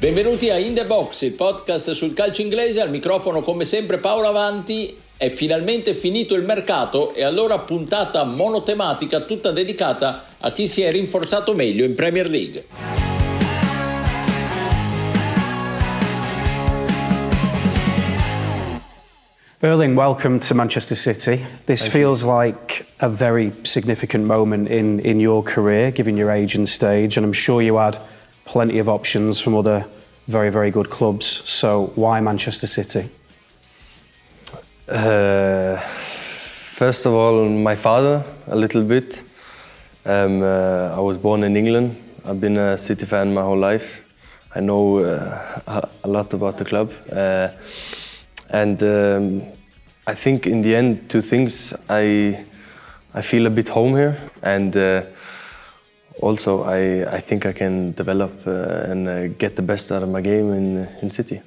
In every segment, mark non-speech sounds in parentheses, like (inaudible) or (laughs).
Benvenuti a In The Box, il podcast sul calcio inglese, al microfono come sempre Paolo Avanti. È finalmente finito il mercato e allora puntata monotematica tutta dedicata a chi si è rinforzato meglio in Premier League. Erling, welcome to Manchester City. This Thank feels you. like a very significant moment in, in your career, given your age and stage, and I'm sure you had plenty of options from other very, very good clubs. So why Manchester City? Uh, first of all, my father, a little bit. Um, uh, I was born in England. I've been a City fan my whole life. I know uh, a lot about the club. Uh, and um, I think in the end, two things. I, I feel a bit home here. And uh, also I, I think I can develop uh, and uh, get the best out of my game in, in City.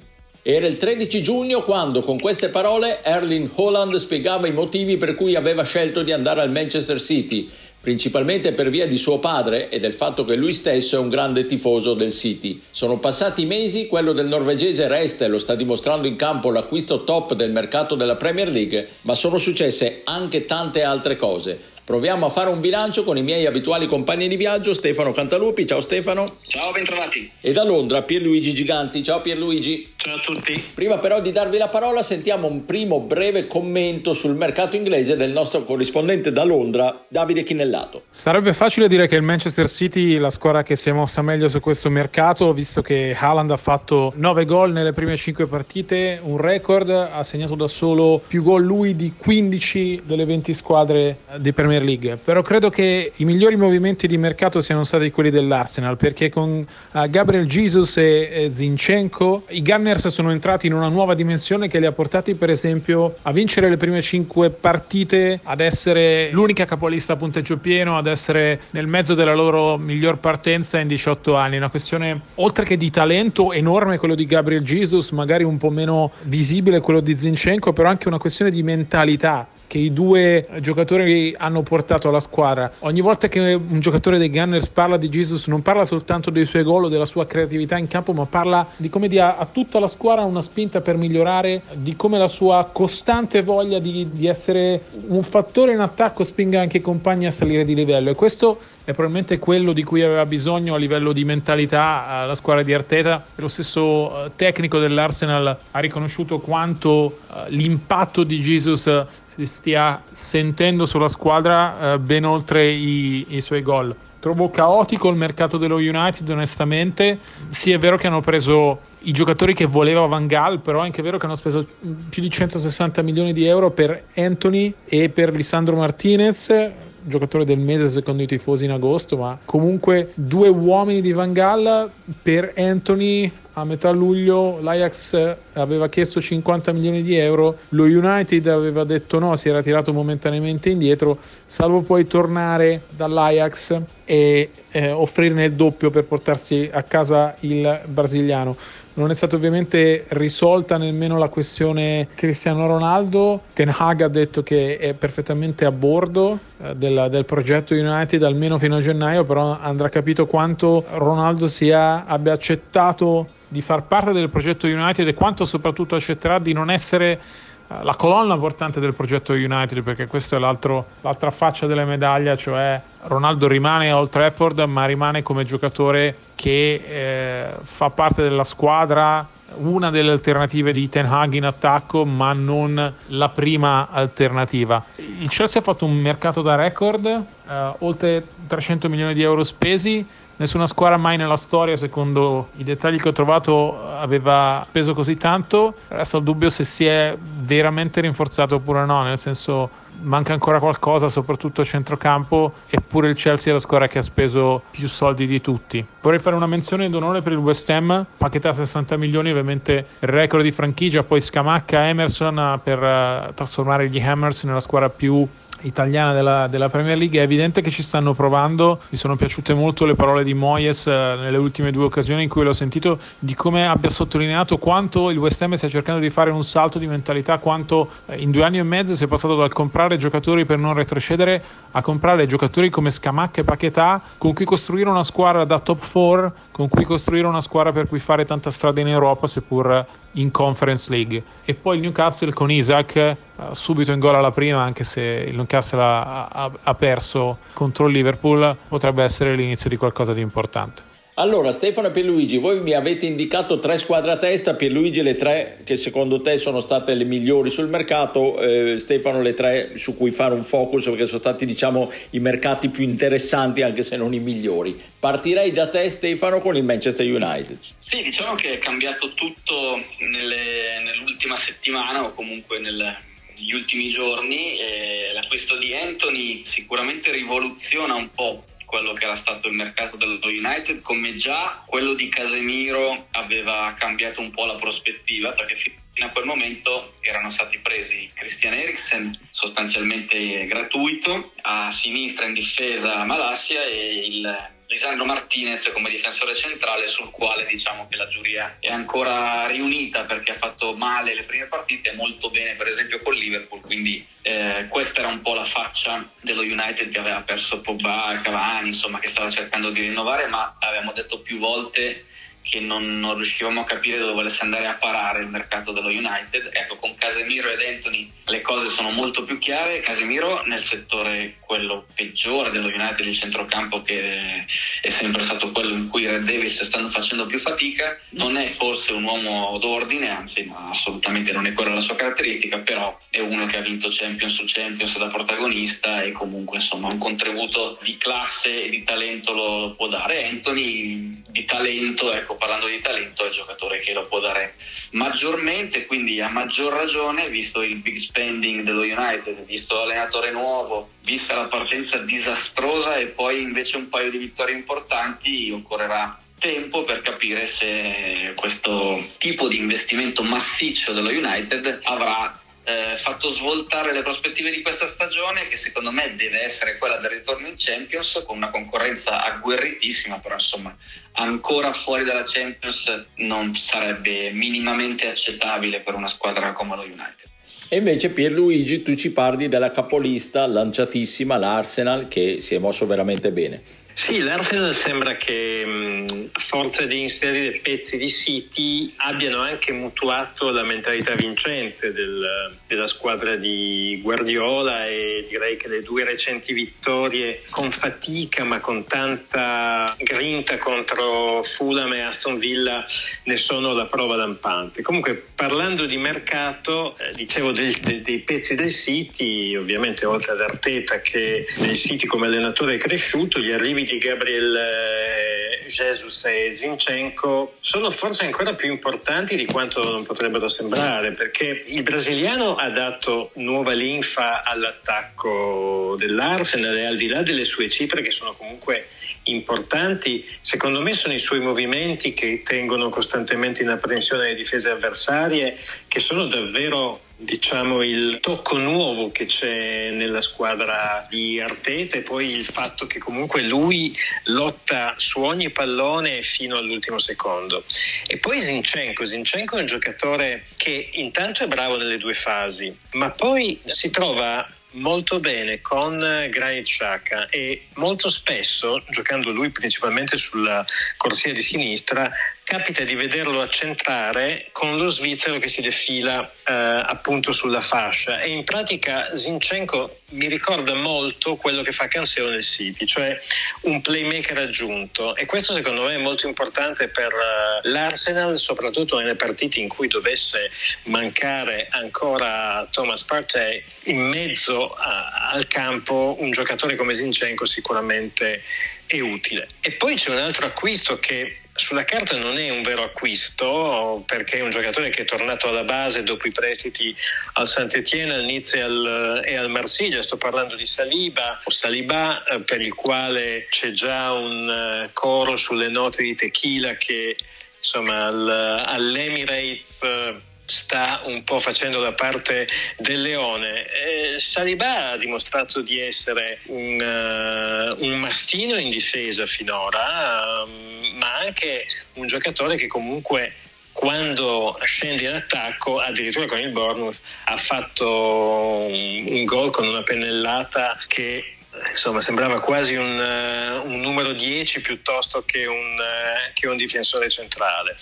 Era il 13 giugno quando con queste parole Erling Holland spiegava i motivi per cui aveva scelto di andare al Manchester City, principalmente per via di suo padre e del fatto che lui stesso è un grande tifoso del City. Sono passati mesi, quello del norvegese resta e lo sta dimostrando in campo l'acquisto top del mercato della Premier League, ma sono successe anche tante altre cose. Proviamo a fare un bilancio con i miei abituali compagni di viaggio, Stefano Cantalupi. Ciao Stefano. Ciao, bentrovati. E da Londra Pierluigi Giganti. Ciao Pierluigi. Ciao a tutti. Prima però di darvi la parola sentiamo un primo breve commento sul mercato inglese del nostro corrispondente da Londra, Davide Chinellato. Sarebbe facile dire che il Manchester City è la squadra che si è mossa meglio su questo mercato, visto che Haaland ha fatto 9 gol nelle prime 5 partite, un record, ha segnato da solo più gol lui di 15 delle 20 squadre di Premier Premier League, però credo che i migliori movimenti di mercato siano stati quelli dell'Arsenal, perché con uh, Gabriel Jesus e, Zinchenko i Gunners sono entrati in una nuova dimensione che li ha portati per esempio a vincere le prime cinque partite, ad essere l'unica capolista a punteggio pieno, ad essere nel mezzo della loro miglior partenza in 18 anni, una questione oltre che di talento enorme quello di Gabriel Jesus, magari un po' meno visibile quello di Zinchenko, però anche una questione di mentalità che i due giocatori hanno portato alla squadra. Ogni volta che un giocatore dei Gunners parla di Jesus non parla soltanto dei suoi gol o della sua creatività in campo, ma parla di come dia a tutta la squadra una spinta per migliorare, di come la sua costante voglia di, di essere un fattore in attacco spinga anche i compagni a salire di livello e questo è probabilmente quello di cui aveva bisogno a livello di mentalità eh, la squadra di Arteta. Lo stesso eh, tecnico dell'Arsenal ha riconosciuto quanto eh, l'impatto di Jesus si stia sentendo sulla squadra ben oltre i, i suoi gol. Trovo caotico il mercato dello United, onestamente. Sì, è vero che hanno preso i giocatori che voleva Van Gaal, però è anche vero che hanno speso più di 160 milioni di euro per Anthony e per Lisandro Martinez giocatore del mese secondo i tifosi in agosto, ma comunque due uomini di Van Gaal per Anthony a metà luglio l'Ajax aveva chiesto 50 milioni di euro, lo United aveva detto no, si era tirato momentaneamente indietro, salvo poi tornare dall'Ajax e eh, offrirne il doppio per portarsi a casa il brasiliano. Non è stata ovviamente risolta nemmeno la questione Cristiano Ronaldo. Ten Hag ha detto che è perfettamente a bordo eh, del, del, progetto United almeno fino a gennaio, però andrà capito quanto Ronaldo sia, abbia accettato di far parte del progetto United e quanto soprattutto accetterà di non essere eh, la colonna portante del progetto United, perché questa è l'altra faccia della medaglia, cioè Ronaldo rimane a Old Trafford, ma rimane come giocatore che eh, fa parte della squadra, una delle alternative di Ten Hag in attacco, ma non la prima alternativa. Il Chelsea ha fatto un mercato da record, eh, oltre 300 milioni di euro spesi Nessuna squadra mai nella storia, secondo i dettagli che ho trovato, aveva speso così tanto. Resta il dubbio se si è veramente rinforzato oppure no, nel senso manca ancora qualcosa, soprattutto a centrocampo, eppure il Chelsea è la squadra che ha speso più soldi di tutti. Vorrei fare una menzione d'onore per il West Ham, a 60 milioni, ovviamente record di franchigia, poi Scamacca Emerson per uh, trasformare gli Hammers nella squadra più italiana della, della, Premier League. È evidente che ci stanno provando. Mi sono piaciute molto le parole di Moyes eh, nelle ultime due occasioni in cui l'ho sentito, di come abbia sottolineato quanto il West Ham stia cercando di fare un salto di mentalità, quanto eh, in due anni e mezzo si è passato dal comprare giocatori per non retrocedere a comprare giocatori come Scamacca e Paquetà, con cui costruire una squadra da top 4, con cui costruire una squadra per cui fare tanta strada in Europa, seppur in Conference League. E poi il Newcastle con Isaac subito in gol alla prima, anche se il Newcastle ha, ha, ha perso contro il Liverpool, potrebbe essere l'inizio di qualcosa di importante. Allora, Stefano e Pierluigi, voi mi avete indicato tre squadre a testa, Pierluigi le tre che secondo te sono state le migliori sul mercato, eh, Stefano le tre su cui fare un focus perché sono stati diciamo i mercati più interessanti anche se non i migliori. Partirei da te Stefano con il Manchester United. Sì, diciamo che è cambiato tutto nelle, nell'ultima settimana o comunque nel, negli ultimi giorni. Eh, l'acquisto di Anthony sicuramente rivoluziona un po' quello che era stato il mercato dello United, come già quello di Casemiro aveva cambiato un po' la prospettiva, perché fino a quel momento erano stati presi Christian Eriksen sostanzialmente gratuito, a sinistra in difesa Malassia e il Lisandro Martinez come difensore centrale sul quale diciamo che la giuria è ancora riunita perché ha fatto male le prime partite e molto bene per esempio con Liverpool quindi eh, questa era un po' la faccia dello United che aveva perso Pogba, Cavani insomma che stava cercando di rinnovare ma avevamo detto più volte che non, non, riuscivamo a capire dove volesse andare a parare il mercato dello United. Ecco, con Casemiro ed Anthony le cose sono molto più chiare. Casemiro nel settore quello peggiore dello United di centrocampo che è sempre stato quello in cui Red Davis stanno facendo più fatica. Non è forse un uomo d'ordine, anzi no, assolutamente non è quella la sua caratteristica, però è uno che ha vinto Champions su Champions da protagonista e comunque insomma un contributo di classe e di talento lo può dare. Anthony di talento, ecco parlando di talento, è il giocatore che lo può dare maggiormente, quindi a maggior ragione, visto il big spending dello United, visto l'allenatore nuovo, vista la partenza disastrosa e poi invece un paio di vittorie importanti, occorrerà tempo per capire se questo tipo di investimento massiccio dello United avrà eh, fatto svoltare le prospettive di questa stagione che secondo me deve essere quella del ritorno in Champions con una concorrenza agguerritissima però insomma ancora fuori dalla Champions non sarebbe minimamente accettabile per una squadra come lo United. E invece Pierluigi tu ci parli della capolista lanciatissima l'Arsenal che si è mosso veramente bene sì, l'Arsenal sembra che a forza di inserire pezzi di City abbiano anche mutuato la mentalità vincente del, della squadra di Guardiola e direi che le due recenti vittorie con fatica ma con tanta grinta contro Fulham e Aston Villa ne sono la prova lampante. Comunque parlando di mercato, eh, dicevo del, de, dei pezzi del City, ovviamente oltre ad Arteta che nel City come allenatore è cresciuto, gli arrivi di Gabriel eh, Jesus e Zinchenko sono forse ancora più importanti di quanto non potrebbero sembrare perché il brasiliano ha dato nuova linfa all'attacco dell'Arsenal e al di là delle sue cifre che sono comunque importanti, secondo me sono i suoi movimenti che tengono costantemente in apprensione le difese avversarie, che sono davvero diciamo il tocco nuovo che c'è nella squadra di Arteta e poi il fatto che comunque lui lotta su ogni pallone fino all'ultimo secondo. E poi Zinchenko. Zinchenko è un giocatore che intanto è bravo nelle due fasi ma poi si trova molto bene con Granit Xhaka e molto spesso, giocando lui principalmente sulla corsia di sinistra, capita di vederlo accentrare con lo svizzero che si defila eh, appunto sulla fascia e in pratica Zinchenko mi ricorda molto quello che fa Canseo nel City, cioè un playmaker aggiunto e questo secondo me è molto importante per uh, l'Arsenal, soprattutto nelle partite in cui dovesse mancare ancora Thomas Partey in mezzo a, al campo un giocatore come Zinchenko sicuramente è utile. E poi c'è un altro acquisto che sulla carta non è un vero acquisto perché è un giocatore che è tornato alla base dopo i prestiti al Saint-Etienne, al Nice e al, Marsiglia. Sto parlando di Saliba, o Saliba eh, per il quale c'è già un eh, coro sulle note di tequila che insomma al, all'Emirates eh, sta un po' facendo la parte del leone. Eh, Saliba ha dimostrato di essere un, uh, un mastino in difesa finora, uh, ma anche un giocatore che comunque quando scende in attacco, addirittura con il Bournemouth, ha fatto un, un gol con una pennellata che insomma sembrava quasi un, uh, un numero 10 piuttosto che un, uh, che un difensore centrale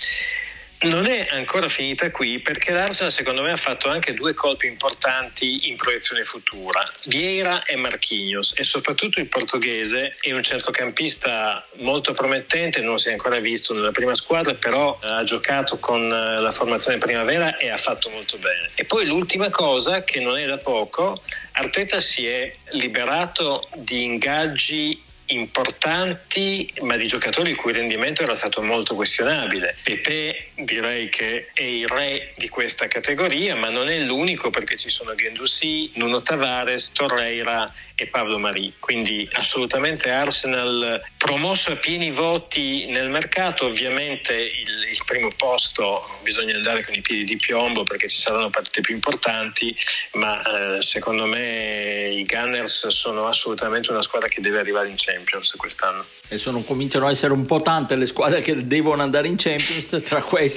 non è ancora finita qui perché l'Arsenal secondo me ha fatto anche due colpi importanti in proiezione futura, Vieira e Marquinhos e soprattutto il portoghese è un centrocampista molto promettente, non si è ancora visto nella prima squadra, però eh, ha giocato con eh, la formazione primavera e ha fatto molto bene. E poi l'ultima cosa che non è da poco, Arteta si è liberato di ingaggi importanti, ma di giocatori il cui rendimento era stato molto questionabile. Pepe direi che è il re di questa categoria, ma non è l'unico perché ci sono Gendouzi, Nuno Tavares, Torreira e Pablo Marì. Quindi assolutamente Arsenal promosso a pieni voti nel mercato, ovviamente il, il, primo posto bisogna andare con i piedi di piombo perché ci saranno partite più importanti, ma eh, secondo me i Gunners sono assolutamente una squadra che deve arrivare in Champions quest'anno. E sono, cominciano a essere un po' tante le squadre che devono andare in Champions, tra queste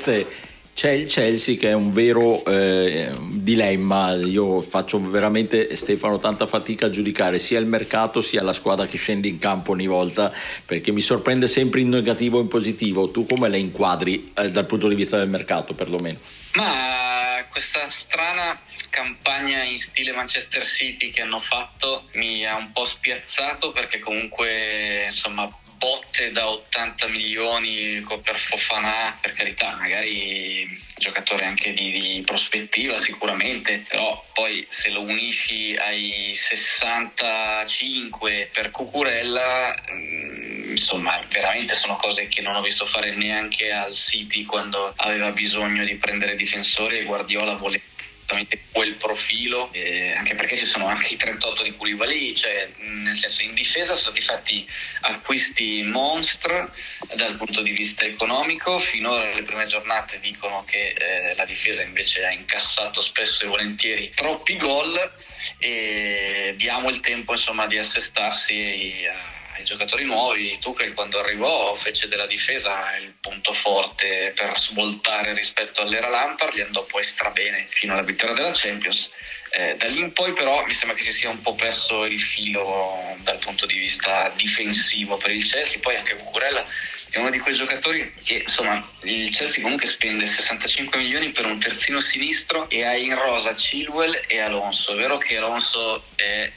c'è il Chelsea che è un vero eh, dilemma, io faccio veramente Stefano tanta fatica a giudicare sia il mercato sia la squadra che scende in campo ogni volta perché mi sorprende sempre in negativo o in positivo, tu come la inquadri eh, dal punto di vista del mercato perlomeno? Ma questa strana campagna in stile Manchester City che hanno fatto mi ha un po' spiazzato perché comunque insomma botte da 80 milioni per Fofana, per carità, magari giocatore anche di, di, prospettiva sicuramente, però poi se lo unisci ai 65 per Cucurella, mm, insomma, veramente sono cose che non ho visto fare neanche al City quando aveva bisogno di prendere difensori e Guardiola voleva esattamente quel profilo, eh, anche perché ci sono anche i 38 di Koulibaly, cioè nel senso in difesa sono stati fatti acquisti monstre dal punto di vista economico, finora le prime giornate dicono che eh, la difesa invece ha incassato spesso e volentieri troppi gol e diamo il tempo insomma di assestarsi a ai giocatori nuovi. Tuchel quando arrivò fece della difesa il punto forte per svoltare rispetto all'era Lampard, gli andò poi strabene fino alla vittoria della Champions. Eh, da lì in poi però mi sembra che si sia un po' perso il filo dal punto di vista difensivo per il Chelsea, poi anche Cucurella è uno di quei giocatori che insomma il Chelsea comunque spende 65 milioni per un terzino sinistro e ha in rosa Chilwell e Alonso. È vero che Alonso è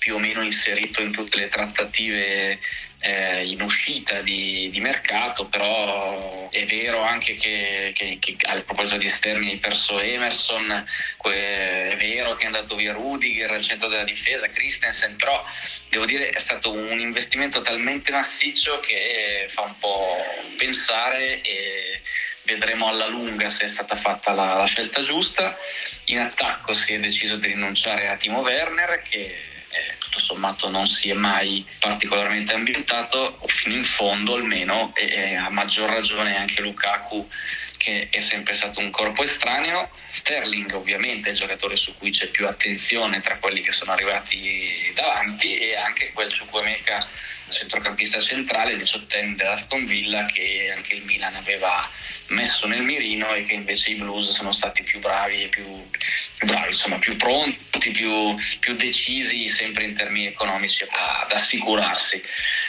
più o meno inserito in tutte le trattative eh, in uscita di, di, mercato, però è vero anche che, che, che a proposito di esterni hai perso Emerson, è vero che è andato via Rudiger al centro della difesa, Christensen, però devo dire è stato un investimento talmente massiccio che fa un po' pensare e vedremo alla lunga se è stata fatta la, la scelta giusta. In attacco si è deciso di rinunciare a Timo Werner che tutto sommato non si è mai particolarmente ambientato, fino in fondo almeno, e, e a maggior ragione anche Lukaku che è sempre stato un corpo estraneo. Sterling ovviamente è il giocatore su cui c'è più attenzione tra quelli che sono arrivati davanti e anche quel Ciukwemeka centrocampista centrale, diciottenne dell'Aston Villa che anche il Milan aveva messo nel mirino e che invece i Blues sono stati più bravi e più, più bravi, insomma più pronti, più, più decisi sempre in termini economici ad assicurarsi.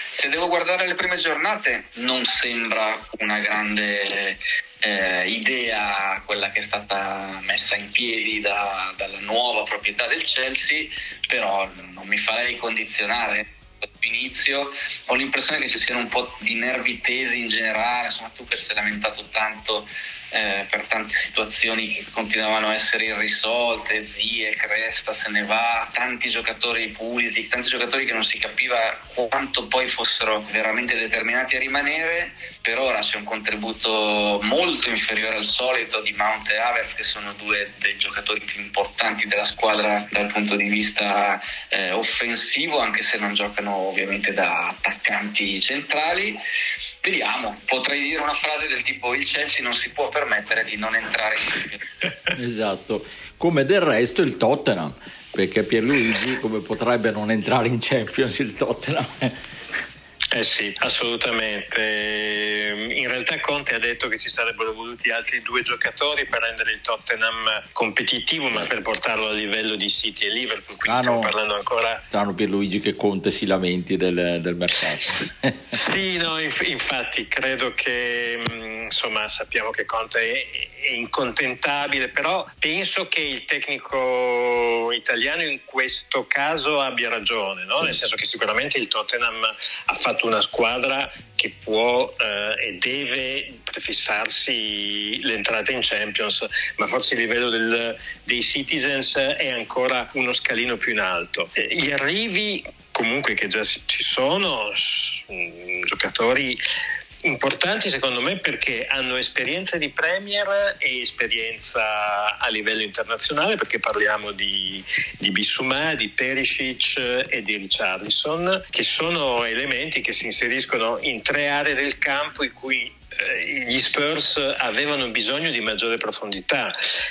Se devo guardare le prime giornate non sembra una grande eh, idea quella che è stata messa in piedi da, dalla nuova proprietà del Chelsea, però non mi farei condizionare inizio ho l'impressione che ci siano un po' di nervi tesi in generale, insomma tu che è lamentato tanto eh, per tante situazioni che continuavano a essere irrisolte, Zie, Cresta se ne va, tanti giocatori Pulisic, tanti giocatori che non si capiva quanto poi fossero veramente determinati a rimanere, per ora c'è un contributo molto inferiore al solito di Mount e Havertz che sono due dei giocatori più importanti della squadra dal punto di vista eh, offensivo, anche se non giocano ovviamente da attaccanti centrali Vediamo, potrei dire una frase del tipo il Chelsea non si può permettere di non entrare in (laughs) Esatto, come del resto il Tottenham, perché Pierluigi come potrebbe non entrare in Champions il Tottenham? Eh sì, assolutamente. In realtà Conte ha detto che ci sarebbero voluti altri due giocatori per rendere il Tottenham competitivo, ma per portarlo a livello di City e Liverpool. Quindi Strano, stiamo parlando ancora. Strano Pierluigi che Conte si lamenti del, del mercato. sì, no, infatti credo che insomma sappiamo che Conte è incontentabile, però penso che il tecnico italiano in questo caso abbia ragione, no? nel senso che sicuramente il Tottenham ha fatto una squadra che può eh, e deve prefissarsi l'entrata in Champions, ma forse il livello del, dei Citizens è ancora uno scalino più in alto. Eh, gli arrivi comunque che già ci sono, giocatori importanti secondo me perché hanno esperienza di Premier e esperienza a livello internazionale perché parliamo di, di Bissouma, di Perisic e di Richarlison che sono elementi che si inseriscono in tre aree del campo in cui gli Spurs avevano bisogno di maggiore profondità,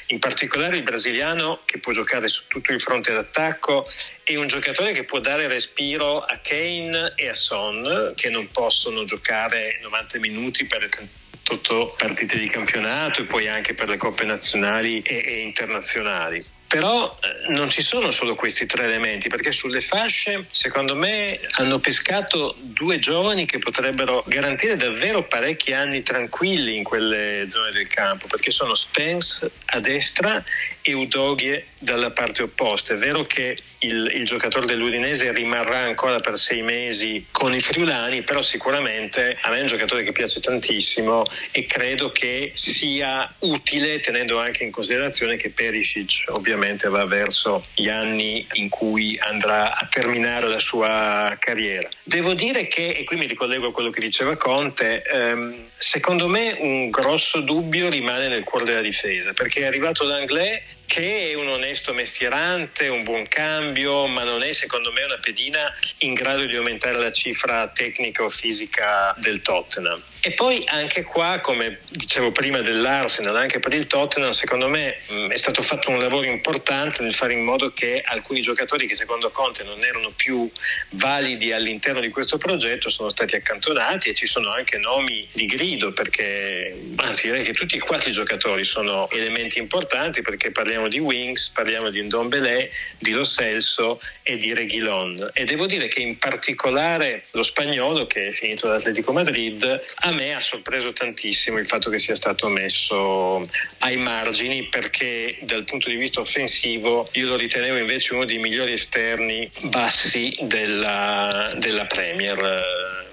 in particolare il brasiliano che può giocare su tutto il fronte d'attacco è un giocatore che può dare respiro a Kane e a Son che non possono giocare 90 minuti per le 38 partite di campionato e poi anche per le coppe nazionali e, e internazionali. Però eh, non ci sono solo questi tre elementi, perché sulle fasce, secondo me, hanno pescato due giovani che potrebbero garantire davvero parecchi anni tranquilli in quelle zone del campo, perché sono Spence a destra e Udoghie dalla parte opposta. È vero che il, il, giocatore dell'Udinese rimarrà ancora per sei mesi con i friulani, però sicuramente a me è un giocatore che piace tantissimo e credo che sia utile tenendo anche in considerazione che Perisic ovviamente va verso gli anni in cui andrà a terminare la sua carriera. Devo dire che, e qui mi ricollego a quello che diceva Conte, ehm, secondo me un grosso dubbio rimane nel cuore della difesa, perché è arrivato l'Anglais che è un onesto mestierante, un buon cambio, ma non è secondo me una pedina in grado di aumentare la cifra tecnica o fisica del Tottenham. E poi anche qua, come dicevo prima dell'Arsenal, anche per il Tottenham, secondo me mh, è stato fatto un lavoro importante nel fare in modo che alcuni giocatori che secondo Conte non erano più validi all'interno di questo progetto sono stati accantonati e ci sono anche nomi di grido perché, anzi direi che tutti e quattro i giocatori sono elementi importanti perché parliamo parliamo di Wings, parliamo di Ndombele, di Lo Celso e di Reguilon. E devo dire che in particolare lo spagnolo, che è finito all'Atletico Madrid, a me ha sorpreso tantissimo il fatto che sia stato messo ai margini perché dal punto di vista offensivo io lo ritenevo invece uno dei migliori esterni bassi della, della Premier.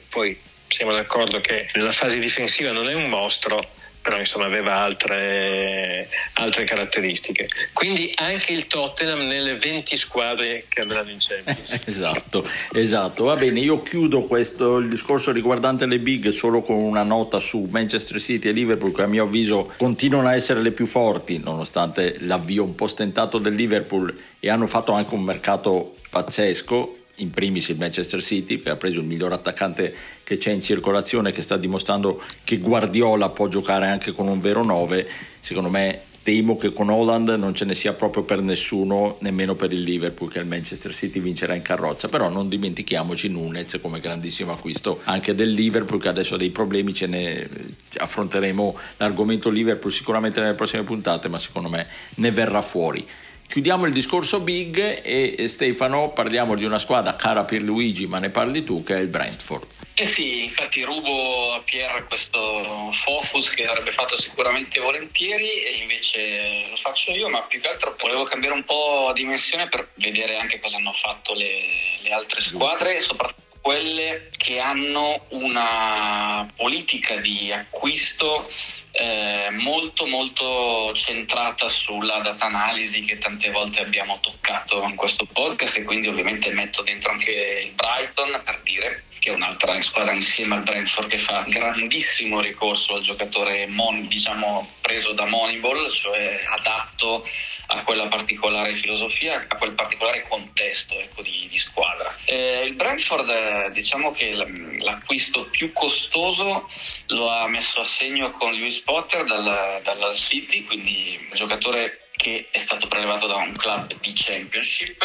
Poi siamo d'accordo che nella fase difensiva non è un mostro, però insomma aveva altre, altre, caratteristiche. Quindi anche il Tottenham nelle 20 squadre che andranno in Champions. (laughs) esatto, esatto. Va bene, io chiudo questo, il discorso riguardante le big solo con una nota su Manchester City e Liverpool che a mio avviso continuano a essere le più forti nonostante l'avvio un po' stentato del Liverpool e hanno fatto anche un mercato pazzesco in primis il Manchester City che ha preso il miglior attaccante che c'è in circolazione che sta dimostrando che Guardiola può giocare anche con un vero 9 secondo me temo che con Holland non ce ne sia proprio per nessuno nemmeno per il Liverpool che il Manchester City vincerà in carrozza. Però non dimentichiamoci Nunez come grandissimo acquisto anche del Liverpool che adesso ha dei problemi ce ne affronteremo l'argomento Liverpool sicuramente nelle prossime puntate ma secondo me ne verrà fuori Chiudiamo il discorso big e Stefano parliamo di una squadra cara per Luigi, ma ne parli tu, che è il Brentford. Eh sì, infatti rubo a Pierre questo focus che avrebbe fatto sicuramente volentieri e invece lo faccio io, ma più che altro volevo cambiare un po' dimensione per vedere anche cosa hanno fatto le, le altre squadre e soprattutto quelle che hanno una politica di acquisto eh, molto molto centrata sulla data analisi che tante volte abbiamo toccato in questo podcast e quindi ovviamente metto dentro anche il Brighton per dire che è un'altra squadra insieme al Brentford che fa grandissimo ricorso al giocatore mon, diciamo preso da Moneyball, cioè adatto a quella particolare filosofia, a quel particolare contesto ecco, di, di, squadra. Eh, il Brentford, eh, diciamo che l'acquisto più costoso lo ha messo a segno con Lewis Potter dal, dal City, quindi giocatore che è stato prelevato da un club di Championship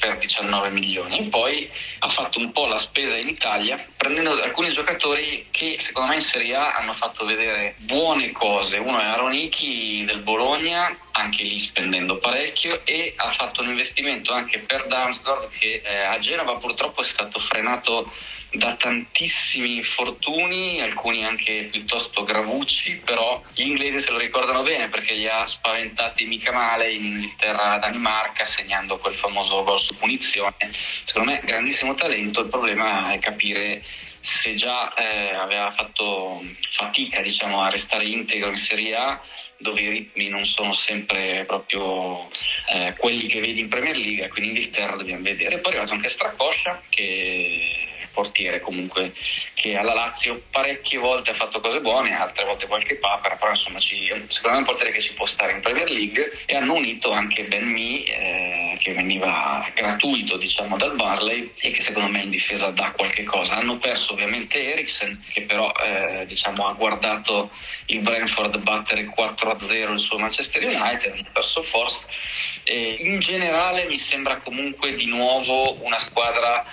per 19 milioni. Poi ha fatto un po' la spesa in Italia prendendo alcuni giocatori che secondo me in Serie A hanno fatto vedere buone cose. Uno è Aronichi del Bologna, anche lì spendendo parecchio e ha fatto un investimento anche per Damsdorf che eh, a Genova purtroppo è stato frenato da tantissimi infortuni, alcuni anche piuttosto gravucci, però gli inglesi se lo ricordano bene perché li ha spaventati mica male in Inghilterra Danimarca segnando quel famoso gol su punizione. Secondo me grandissimo talento, il problema è capire se già eh, aveva fatto fatica diciamo, a restare integro in Serie A dove i ritmi non sono sempre proprio eh, quelli che vedi in Premier League, quindi in Inghilterra dobbiamo vedere. Poi è arrivato anche Stracoscia che portiere comunque che alla Lazio parecchie volte ha fatto cose buone, altre volte qualche papera, però insomma ci, secondo me è un portiere che ci può stare in Premier League e hanno unito anche Ben Mee eh, che veniva gratuito diciamo dal Barley e che secondo me in difesa dà qualche cosa. Hanno perso ovviamente Eriksen che però eh, diciamo ha guardato il Brentford battere 4-0 il suo Manchester United, hanno perso Forst e in generale mi sembra comunque di nuovo una squadra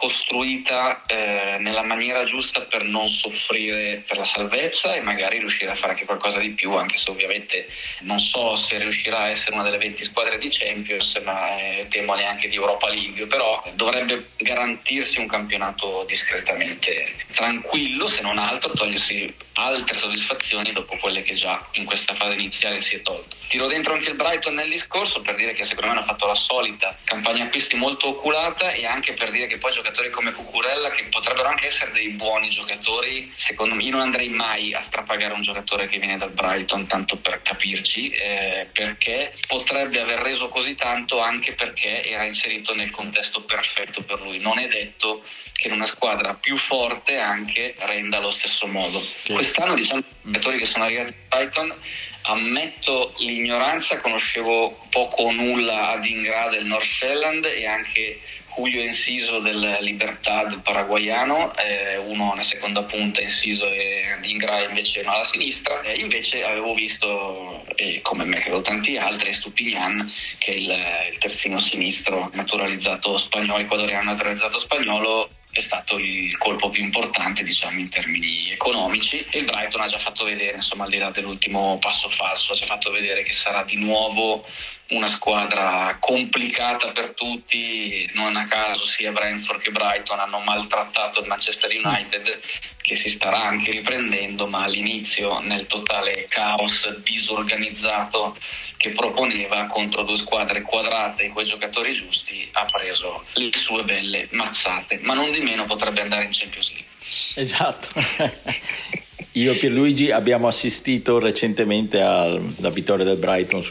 costruita eh, nella maniera giusta per non soffrire per la salvezza e magari riuscire a fare anche qualcosa di più, anche se ovviamente non so se riuscirà a essere una delle 20 squadre di Champions, ma eh, temo neanche di Europa League, però dovrebbe garantirsi un campionato discretamente tranquillo, se non altro togliersi altre soddisfazioni dopo quelle che già in questa fase iniziale si è tolto. Tiro dentro anche il Brighton nel discorso per dire che secondo me hanno fatto la solita campagna acquisti molto oculata e anche per dire che poi giocatori come Cucurella che potrebbero anche essere dei buoni giocatori, secondo me io non andrei mai a strapagare un giocatore che viene dal Brighton tanto per capirci eh, perché potrebbe aver reso così tanto anche perché era inserito nel contesto perfetto per lui. Non è detto che in una squadra più forte anche renda allo stesso modo. Sì. Quest'anno diciamo i giocatori che sono arrivati a Brighton ammetto l'ignoranza, conoscevo poco o nulla ad Ingra del North Shetland e anche Julio Enciso del Libertad paraguayano, eh, uno nella seconda punta Enciso e Ingra invece alla sinistra. E invece avevo visto, e come me credo tanti altri, Stupignan, che è il, il terzino sinistro naturalizzato spagnolo, ecuadoriano naturalizzato spagnolo, è stato il colpo più importante diciamo in termini economici e il Brighton ha già fatto vedere insomma al di là dell'ultimo passo falso ha già fatto vedere che sarà di nuovo una squadra complicata per tutti, non a caso sia Brentford che Brighton hanno maltrattato il Manchester United che si starà anche riprendendo, ma all'inizio nel totale caos disorganizzato che proponeva contro due squadre quadrate e quei giocatori giusti ha preso le sue belle mazzate, ma non di meno potrebbe andare in Champions League. Esatto. (laughs) Io e Pierluigi abbiamo assistito recentemente alla vittoria del Brighton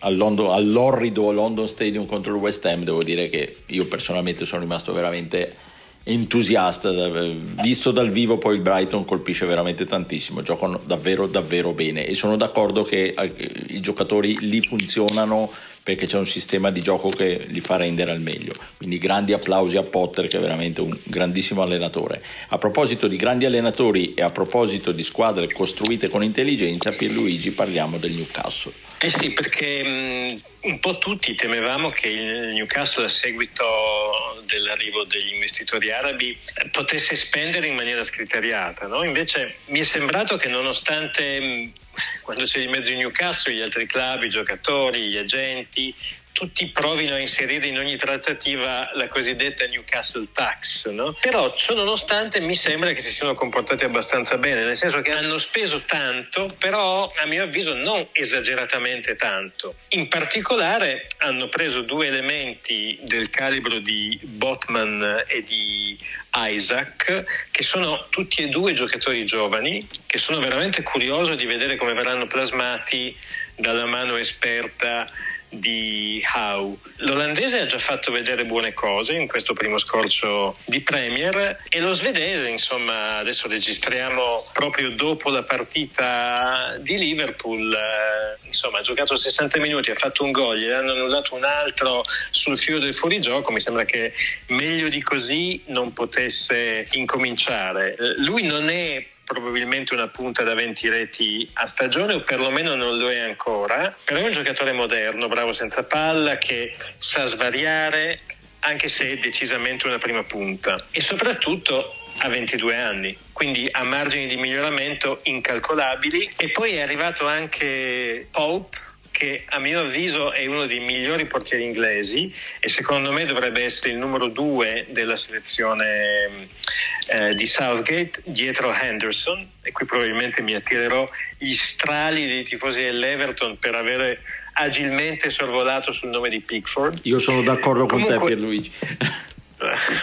al London, all'orrido London Stadium contro il West Ham. Devo dire che io personalmente sono rimasto veramente entusiasta. Visto dal vivo, poi il Brighton colpisce veramente tantissimo. Giocano davvero, davvero bene. E sono d'accordo che eh, i giocatori lì funzionano perché c'è un sistema di gioco che li fa rendere al meglio. Quindi grandi applausi a Potter che è veramente un grandissimo allenatore. A proposito di grandi allenatori e a proposito di squadre costruite con intelligenza, Pierluigi parliamo del Newcastle. Eh sì, perché mh, un po' tutti temevamo che il Newcastle a seguito dell'arrivo degli investitori arabi eh, potesse spendere in maniera scriteriata, no? invece mi è sembrato che nonostante mh, quando c'è di mezzo il Newcastle, gli altri club, i giocatori, gli agenti, tutti provino a inserire in ogni trattativa la cosiddetta Newcastle tax, no? però ciò nonostante mi sembra che si siano comportati abbastanza bene, nel senso che hanno speso tanto, però a mio avviso non esageratamente tanto. In particolare hanno preso due elementi del calibro di Botman e di Isaac, che sono tutti e due giocatori giovani, che sono veramente curioso di vedere come verranno plasmati dalla mano esperta di Howe. L'olandese ha già fatto vedere buone cose in questo primo scorcio di Premier e lo svedese, insomma, adesso registriamo proprio dopo la partita di Liverpool, eh, insomma, ha giocato 60 minuti, ha fatto un gol, gli hanno annullato un altro sul filo del fuorigioco, mi sembra che meglio di così non potesse incominciare. Eh, lui non è probabilmente una punta da 20 reti a stagione o perlomeno non lo è ancora, però è un giocatore moderno, bravo senza palla, che sa svariare anche se è decisamente una prima punta. E soprattutto ha 22 anni, quindi ha margini di miglioramento incalcolabili. E poi è arrivato anche Pope che a mio avviso è uno dei migliori portieri inglesi e secondo me dovrebbe essere il numero due della selezione eh, di Southgate dietro Henderson e qui probabilmente mi attirerò gli strali dei tifosi dell'Everton per avere agilmente sorvolato sul nome di Pickford. Io sono d'accordo con Comunque, te Pierluigi.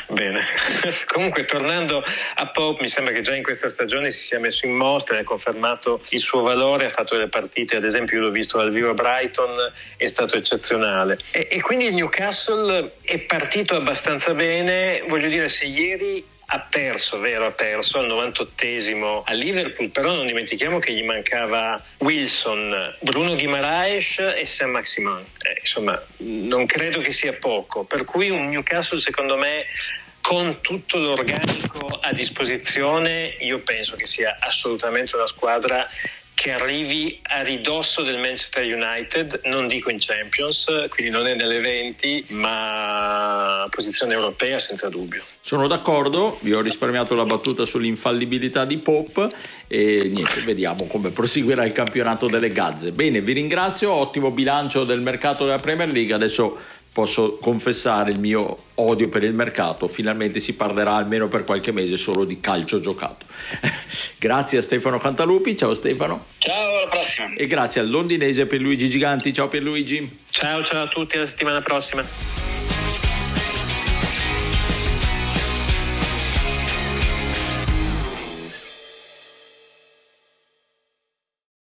Bene, (laughs) comunque tornando a Pope mi sembra che già in questa stagione si sia messo in mostra e ha confermato il suo valore, ha fatto delle partite, ad esempio io l'ho visto dal vivo a Brighton, è stato eccezionale. E, e quindi il Newcastle è partito abbastanza bene, voglio dire se ieri ha perso, vero, ha perso al 98esimo a Liverpool, però non dimentichiamo che gli mancava Wilson, Bruno Guimaraes e Sam Maximan. Eh, insomma, non credo che sia poco, per cui un Newcastle secondo me con tutto l'organico a disposizione, io penso che sia assolutamente una squadra che arrivi a ridosso del Manchester United, non dico in Champions, quindi non è nelle 20, ma posizione europea senza dubbio. Sono d'accordo, vi ho risparmiato la battuta sull'infallibilità di Pop e niente, vediamo come proseguirà il campionato delle Gazze. Bene, vi ringrazio, ottimo bilancio del mercato della Premier League, adesso posso confessare il mio odio per il mercato, finalmente si parlerà almeno per qualche mese solo di calcio giocato. (laughs) grazie a Stefano Cantalupi, ciao Stefano. Ciao, alla prossima. E grazie al londinese Pierluigi Giganti, ciao Pierluigi. Ciao, ciao a tutti, alla settimana prossima.